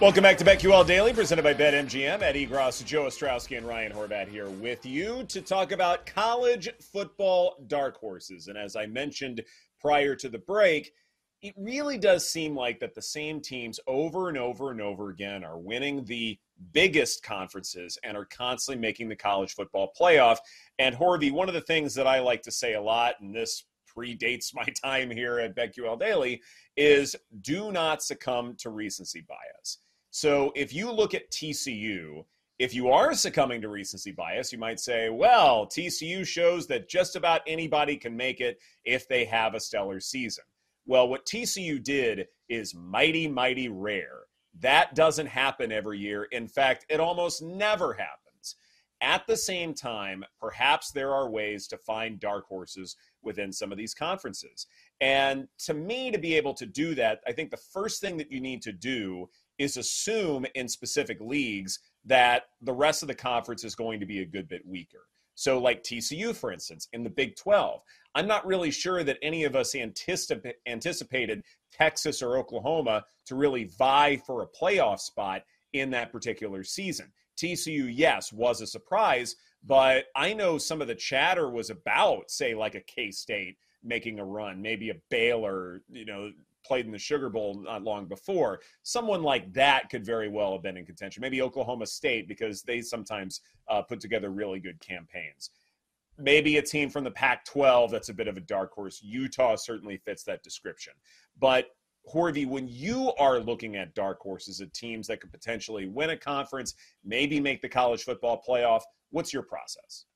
Welcome back to BetQL Daily, presented by BetMGM. Ed Egros, Joe Ostrowski, and Ryan Horvat here with you to talk about college football dark horses. And as I mentioned prior to the break, it really does seem like that the same teams over and over and over again are winning the biggest conferences and are constantly making the college football playoff. And Horvey, one of the things that I like to say a lot, and this predates my time here at BetQL Daily, is do not succumb to recency bias. So if you look at TCU, if you are succumbing to recency bias, you might say, well, TCU shows that just about anybody can make it if they have a stellar season. Well, what TCU did is mighty, mighty rare. That doesn't happen every year. In fact, it almost never happens. At the same time, perhaps there are ways to find dark horses within some of these conferences. And to me, to be able to do that, I think the first thing that you need to do is assume in specific leagues that the rest of the conference is going to be a good bit weaker. So, like TCU, for instance, in the Big 12, I'm not really sure that any of us anticip- anticipated Texas or Oklahoma to really vie for a playoff spot in that particular season. TCU, yes, was a surprise, but I know some of the chatter was about, say, like a K State making a run, maybe a Baylor, you know, played in the Sugar Bowl not long before. Someone like that could very well have been in contention. Maybe Oklahoma State because they sometimes uh, put together really good campaigns. Maybe a team from the Pac 12 that's a bit of a dark horse. Utah certainly fits that description. But Horvey, when you are looking at dark horses at teams that could potentially win a conference, maybe make the college football playoff, what's your process?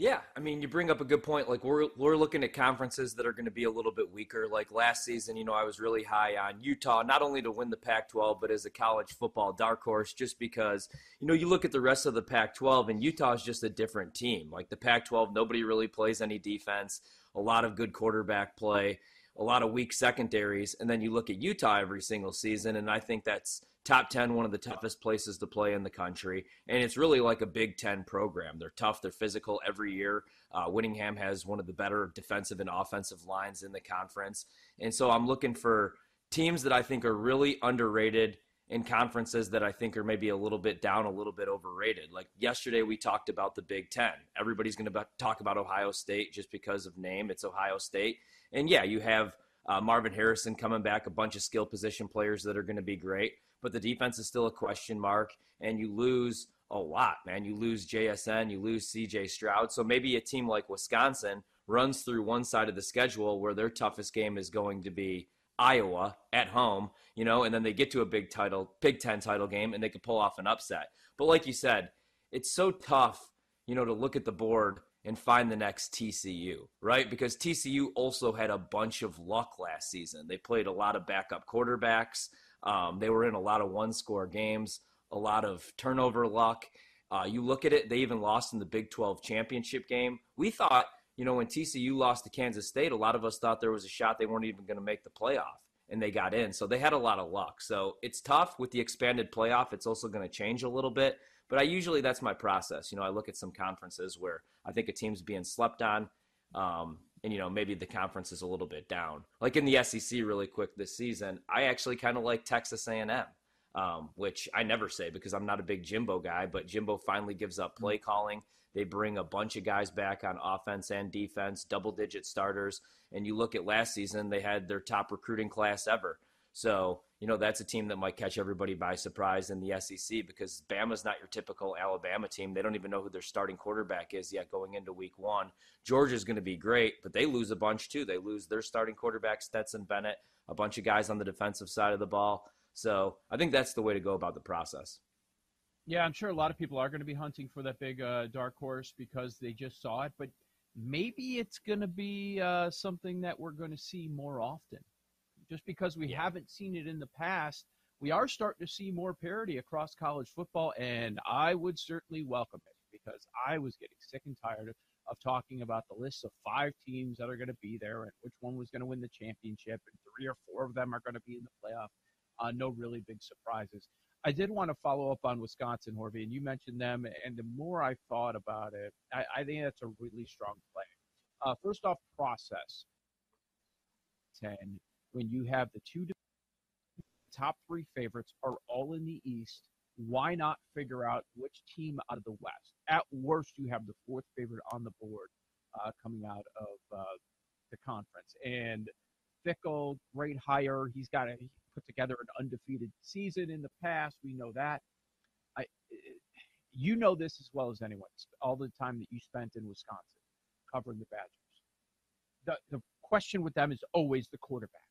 Yeah, I mean, you bring up a good point. Like we're we're looking at conferences that are going to be a little bit weaker. Like last season, you know, I was really high on Utah, not only to win the Pac-12, but as a college football dark horse, just because you know you look at the rest of the Pac-12 and Utah is just a different team. Like the Pac-12, nobody really plays any defense. A lot of good quarterback play, a lot of weak secondaries, and then you look at Utah every single season, and I think that's top 10, one of the toughest places to play in the country. And it's really like a Big Ten program. They're tough, they're physical every year. Uh, Whittingham has one of the better defensive and offensive lines in the conference. And so I'm looking for teams that I think are really underrated in conferences that I think are maybe a little bit down, a little bit overrated. Like yesterday, we talked about the Big Ten. Everybody's going to talk about Ohio State just because of name. It's Ohio State. And yeah, you have uh, Marvin Harrison coming back, a bunch of skill position players that are going to be great but the defense is still a question mark, and you lose a lot, man. You lose JSN, you lose CJ Stroud. So maybe a team like Wisconsin runs through one side of the schedule where their toughest game is going to be Iowa at home, you know, and then they get to a big title, Big Ten title game, and they could pull off an upset. But like you said, it's so tough, you know, to look at the board and find the next TCU, right? Because TCU also had a bunch of luck last season. They played a lot of backup quarterbacks. Um, they were in a lot of one score games, a lot of turnover luck. Uh, you look at it, they even lost in the Big 12 championship game. We thought, you know, when TCU lost to Kansas State, a lot of us thought there was a shot they weren't even going to make the playoff, and they got in. So they had a lot of luck. So it's tough with the expanded playoff. It's also going to change a little bit. But I usually, that's my process. You know, I look at some conferences where I think a team's being slept on. Um, and you know maybe the conference is a little bit down. Like in the SEC, really quick this season, I actually kind of like Texas A&M, um, which I never say because I'm not a big Jimbo guy, but Jimbo finally gives up play calling. They bring a bunch of guys back on offense and defense, double digit starters. And you look at last season, they had their top recruiting class ever. So, you know, that's a team that might catch everybody by surprise in the SEC because Bama's not your typical Alabama team. They don't even know who their starting quarterback is yet going into week one. Georgia's going to be great, but they lose a bunch too. They lose their starting quarterback, Stetson Bennett, a bunch of guys on the defensive side of the ball. So I think that's the way to go about the process. Yeah, I'm sure a lot of people are going to be hunting for that big uh, dark horse because they just saw it, but maybe it's going to be uh, something that we're going to see more often just because we yeah. haven't seen it in the past. We are starting to see more parity across college football, and I would certainly welcome it because I was getting sick and tired of, of talking about the list of five teams that are going to be there and which one was going to win the championship, and three or four of them are going to be in the playoff. Uh, no really big surprises. I did want to follow up on Wisconsin, Horvey, and you mentioned them. And the more I thought about it, I, I think that's a really strong play. Uh, first off, process. 10 when you have the two top three favorites are all in the East. Why not figure out which team out of the West? At worst, you have the fourth favorite on the board uh, coming out of uh, the conference. And Fickell, great hire. He's got he put together an undefeated season in the past. We know that. I, you know this as well as anyone. All the time that you spent in Wisconsin covering the Badgers. The the question with them is always the quarterback.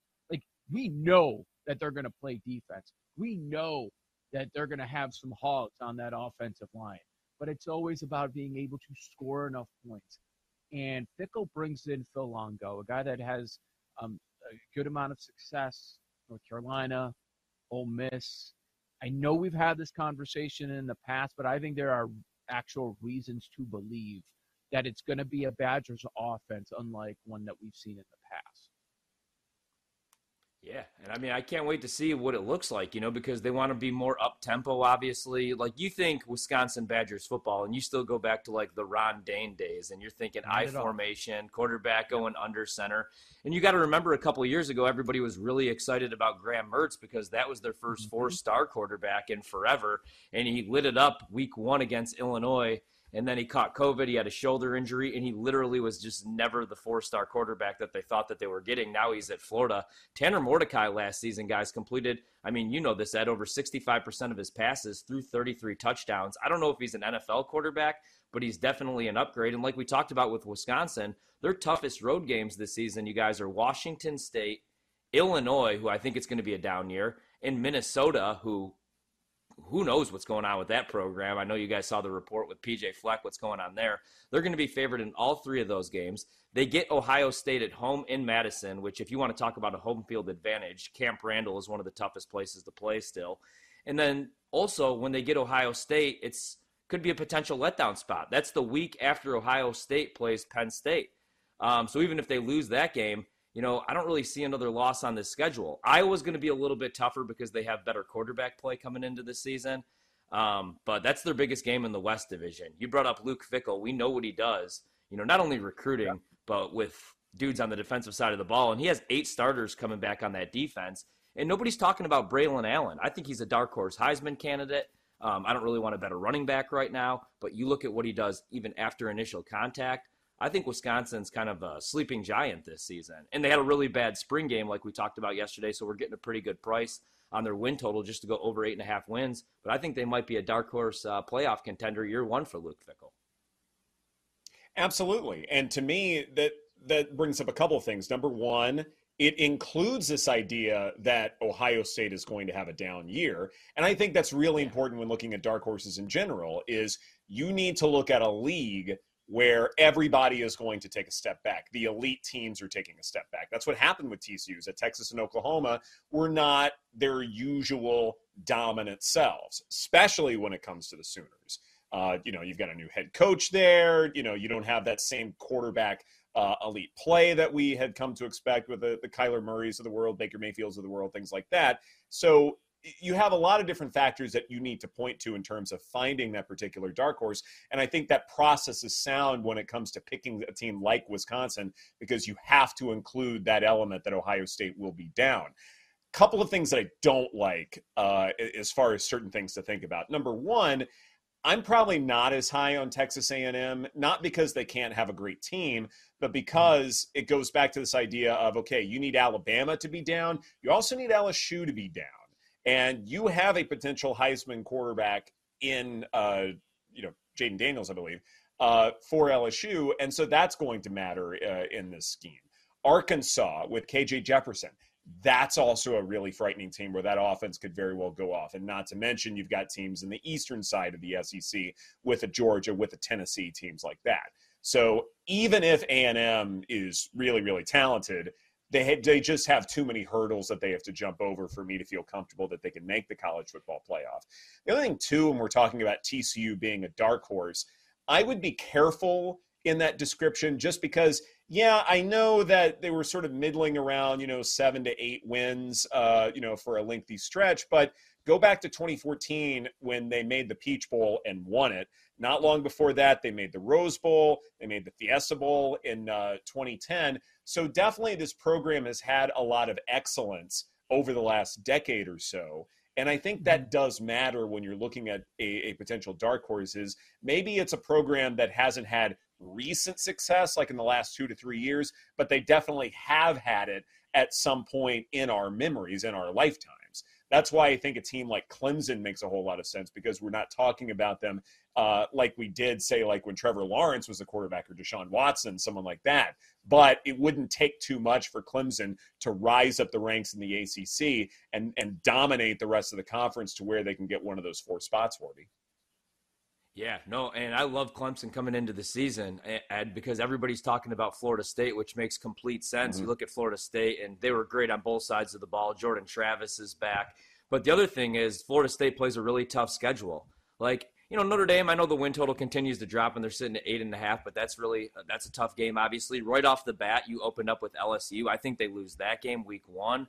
We know that they're going to play defense. We know that they're going to have some hogs on that offensive line. But it's always about being able to score enough points. And Fickell brings in Phil Longo, a guy that has um, a good amount of success, North Carolina, Ole Miss. I know we've had this conversation in the past, but I think there are actual reasons to believe that it's going to be a Badgers offense, unlike one that we've seen in the past. Yeah, and I mean, I can't wait to see what it looks like, you know, because they want to be more up tempo, obviously. Like you think Wisconsin Badgers football, and you still go back to like the Ron Dayne days, and you're thinking Not I formation, quarterback going under center. And you got to remember a couple years ago, everybody was really excited about Graham Mertz because that was their 1st mm-hmm. four star quarterback in forever. And he lit it up week one against Illinois and then he caught COVID. He had a shoulder injury, and he literally was just never the four-star quarterback that they thought that they were getting. Now he's at Florida. Tanner Mordecai last season, guys, completed. I mean, you know this, Ed. Over 65% of his passes through 33 touchdowns. I don't know if he's an NFL quarterback, but he's definitely an upgrade. And like we talked about with Wisconsin, their toughest road games this season, you guys, are Washington State, Illinois, who I think it's going to be a down year, and Minnesota, who who knows what's going on with that program? I know you guys saw the report with PJ Fleck, what's going on there. They're going to be favored in all three of those games. They get Ohio State at home in Madison, which, if you want to talk about a home field advantage, Camp Randall is one of the toughest places to play still. And then also, when they get Ohio State, it's could be a potential letdown spot. That's the week after Ohio State plays Penn State. Um, so even if they lose that game, you know, I don't really see another loss on this schedule. Iowa's going to be a little bit tougher because they have better quarterback play coming into the season. Um, but that's their biggest game in the West Division. You brought up Luke Fickell. We know what he does. You know, not only recruiting, yeah. but with dudes on the defensive side of the ball. And he has eight starters coming back on that defense. And nobody's talking about Braylon Allen. I think he's a dark horse Heisman candidate. Um, I don't really want a better running back right now, but you look at what he does even after initial contact. I think Wisconsin's kind of a sleeping giant this season. And they had a really bad spring game, like we talked about yesterday. So we're getting a pretty good price on their win total just to go over eight and a half wins. But I think they might be a dark horse uh, playoff contender year one for Luke Fickell. Absolutely. And to me, that that brings up a couple of things. Number one, it includes this idea that Ohio State is going to have a down year. And I think that's really important when looking at dark horses in general is you need to look at a league where everybody is going to take a step back. The elite teams are taking a step back. That's what happened with TCU's at Texas and Oklahoma were not their usual dominant selves, especially when it comes to the Sooners. Uh, you know, you've got a new head coach there. You know, you don't have that same quarterback uh, elite play that we had come to expect with the, the Kyler Murrays of the world, Baker Mayfields of the world, things like that. So you have a lot of different factors that you need to point to in terms of finding that particular dark horse. And I think that process is sound when it comes to picking a team like Wisconsin because you have to include that element that Ohio State will be down. Couple of things that I don't like uh, as far as certain things to think about. Number one, I'm probably not as high on Texas A&M, not because they can't have a great team, but because it goes back to this idea of okay, you need Alabama to be down, you also need LSU to be down and you have a potential Heisman quarterback in, uh, you know, Jayden Daniels, I believe, uh, for LSU, and so that's going to matter uh, in this scheme. Arkansas with KJ Jefferson, that's also a really frightening team where that offense could very well go off. And not to mention, you've got teams in the eastern side of the SEC with a Georgia, with a Tennessee, teams like that. So even if A&M is really, really talented, they they just have too many hurdles that they have to jump over for me to feel comfortable that they can make the college football playoff. The other thing too, when we're talking about TCU being a dark horse, I would be careful in that description just because yeah i know that they were sort of middling around you know seven to eight wins uh, you know for a lengthy stretch but go back to 2014 when they made the peach bowl and won it not long before that they made the rose bowl they made the fiesta bowl in uh, 2010 so definitely this program has had a lot of excellence over the last decade or so. And I think that does matter when you're looking at a, a, potential dark horse. Is maybe it's a program that hasn't had recent success, like in the last two to three years, but they definitely have had it at some point in our memories, in our lifetimes. That's why I think a team like Clemson makes a whole lot of sense because we're not talking about them uh, like we did, say, like when Trevor Lawrence was the quarterback or Deshaun Watson, someone like that. But it wouldn't take too much for Clemson to rise up the ranks in the ACC and, and dominate the rest of the conference to where they can get one of those four spots, Horvey. Yeah, no, and I love Clemson coming into the season, and because everybody's talking about Florida State, which makes complete sense. Mm-hmm. You look at Florida State, and they were great on both sides of the ball. Jordan Travis is back, but the other thing is Florida State plays a really tough schedule. Like you know, Notre Dame, I know the win total continues to drop, and they're sitting at eight and a half, but that's really that's a tough game. Obviously, right off the bat, you opened up with LSU. I think they lose that game week one.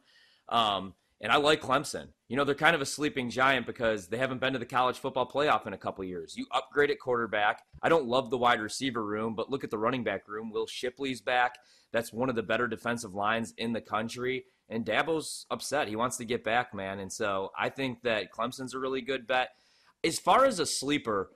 Um, and I like Clemson. You know, they're kind of a sleeping giant because they haven't been to the college football playoff in a couple years. You upgrade at quarterback. I don't love the wide receiver room, but look at the running back room. Will Shipley's back. That's one of the better defensive lines in the country. And Dabo's upset. He wants to get back, man. And so I think that Clemson's a really good bet. As far as a sleeper,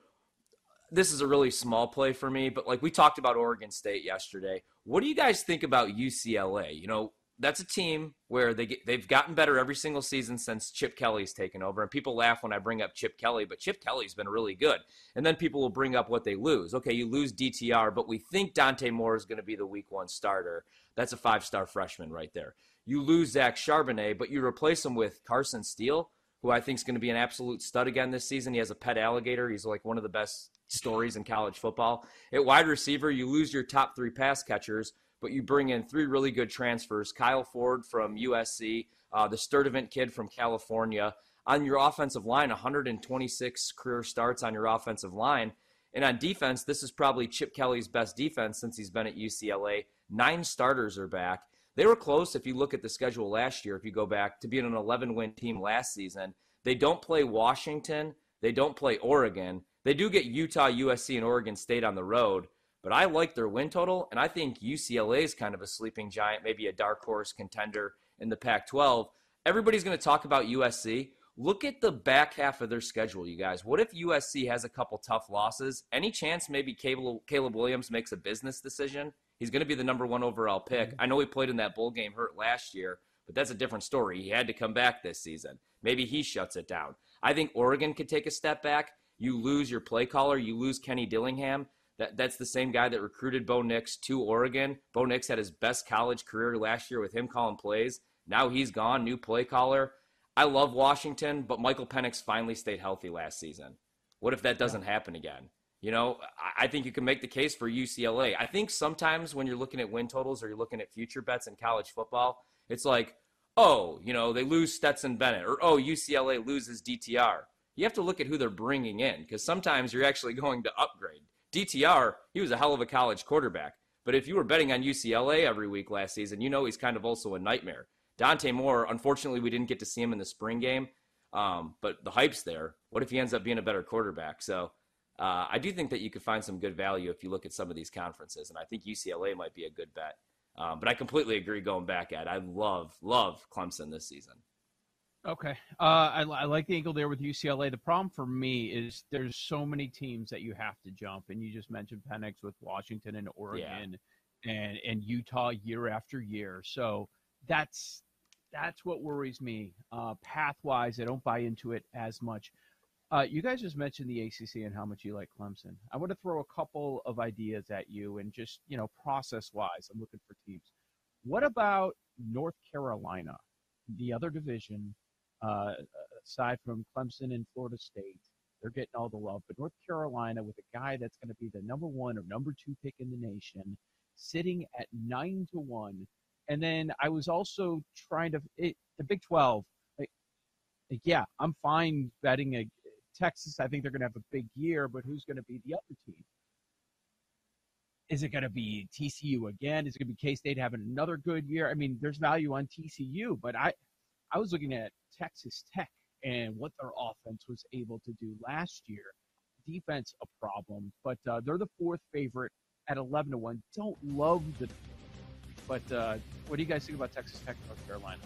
this is a really small play for me, but like we talked about Oregon State yesterday. What do you guys think about UCLA? You know, that's a team where they get, they've gotten better every single season since Chip Kelly's taken over. And people laugh when I bring up Chip Kelly, but Chip Kelly's been really good. And then people will bring up what they lose. Okay, you lose DTR, but we think Dante Moore is going to be the week one starter. That's a five star freshman right there. You lose Zach Charbonnet, but you replace him with Carson Steele, who I think is going to be an absolute stud again this season. He has a pet alligator. He's like one of the best stories in college football. At wide receiver, you lose your top three pass catchers but you bring in three really good transfers Kyle Ford from USC, uh, the Sturdivant kid from California. On your offensive line, 126 career starts on your offensive line. And on defense, this is probably Chip Kelly's best defense since he's been at UCLA. Nine starters are back. They were close if you look at the schedule last year, if you go back to being an 11 win team last season. They don't play Washington, they don't play Oregon. They do get Utah, USC, and Oregon State on the road, but I like their win total, and I think UCLA is kind of a sleeping giant, maybe a dark horse contender in the Pac 12. Everybody's going to talk about USC. Look at the back half of their schedule, you guys. What if USC has a couple tough losses? Any chance maybe Caleb, Williams makes a business decision? He's going to be the number one overall pick. Mm-hmm. I know he played in that bowl game hurt last year, but that's a different story. He had to come back this season. Maybe he shuts it down. I think Oregon could take a step back. You lose your play caller, you lose Kenny Dillingham. That, that's the same guy that recruited Bo Nix to Oregon. Bo Nix had his best college career last year with him calling plays. Now he's gone, new play caller. I love Washington, but Michael Penix finally stayed healthy last season. What if that doesn't yeah. happen again? You know, I think you can make the case for UCLA. I think sometimes when you're looking at win totals or you're looking at future bets in college football, it's like, oh, you know, they lose Stetson Bennett, or oh, UCLA loses DTR. You have to look at who they're bringing in because sometimes you're actually going to upgrade. DTR, he was a hell of a college quarterback. But if you were betting on UCLA every week last season, you know he's kind of also a nightmare. Dante Moore, unfortunately, we didn't get to see him in the spring game, um, but the hype's there. What if he ends up being a better quarterback? So uh, I do think that you could find some good value if you look at some of these conferences, and I think UCLA might be a good bet. Um, but I completely agree going back at. I love love Clemson this season. Okay. Uh, I, I, like the angle there with UCLA. The problem for me is there's so many teams that you have to jump, and you just mentioned Penix with Washington and Oregon, yeah. and and Utah year after year. So that's that's what worries me. Uh, path wise, I don't buy into it as much. Uh, you guys just mentioned the ACC and how much you like Clemson. I want to throw a couple of ideas at you, and just you know, process wise, I'm looking for teams. What about North Carolina, the other division? Uh, aside from Clemson and Florida State. They're getting all the love. But North Carolina, with a guy that's going to be the number one or number two pick in the nation, sitting at nine to one. And then I was also trying to it, the Big Twelve. Like, like, yeah, I'm fine betting a Texas. I think they're going to have a big year, but who's going to be the other team? Is it going to be TCU again? Is it going to be K State having another good year? I mean, there's value on TCU, but I I was looking at Texas Tech and what their offense was able to do last year. Defense a problem, but uh, they're the fourth favorite at 11 to one. Don't love the, but uh, what do you guys think about Texas Tech, North Carolina?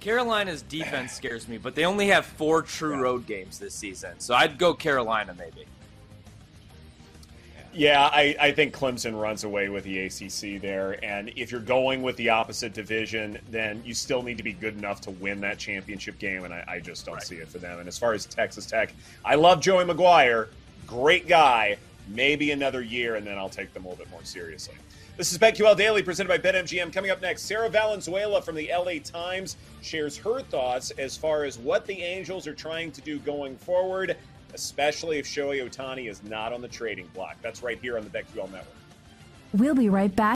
Carolina's defense scares me, but they only have four true road games this season, so I'd go Carolina maybe. Yeah, I, I think Clemson runs away with the ACC there. And if you're going with the opposite division, then you still need to be good enough to win that championship game. And I, I just don't right. see it for them. And as far as Texas Tech, I love Joey McGuire, great guy. Maybe another year, and then I'll take them a little bit more seriously. This is BetQL Daily presented by BetMGM. Coming up next, Sarah Valenzuela from the LA Times shares her thoughts as far as what the Angels are trying to do going forward especially if Shohei Ohtani is not on the trading block. That's right here on the BetQL Network. We'll be right back.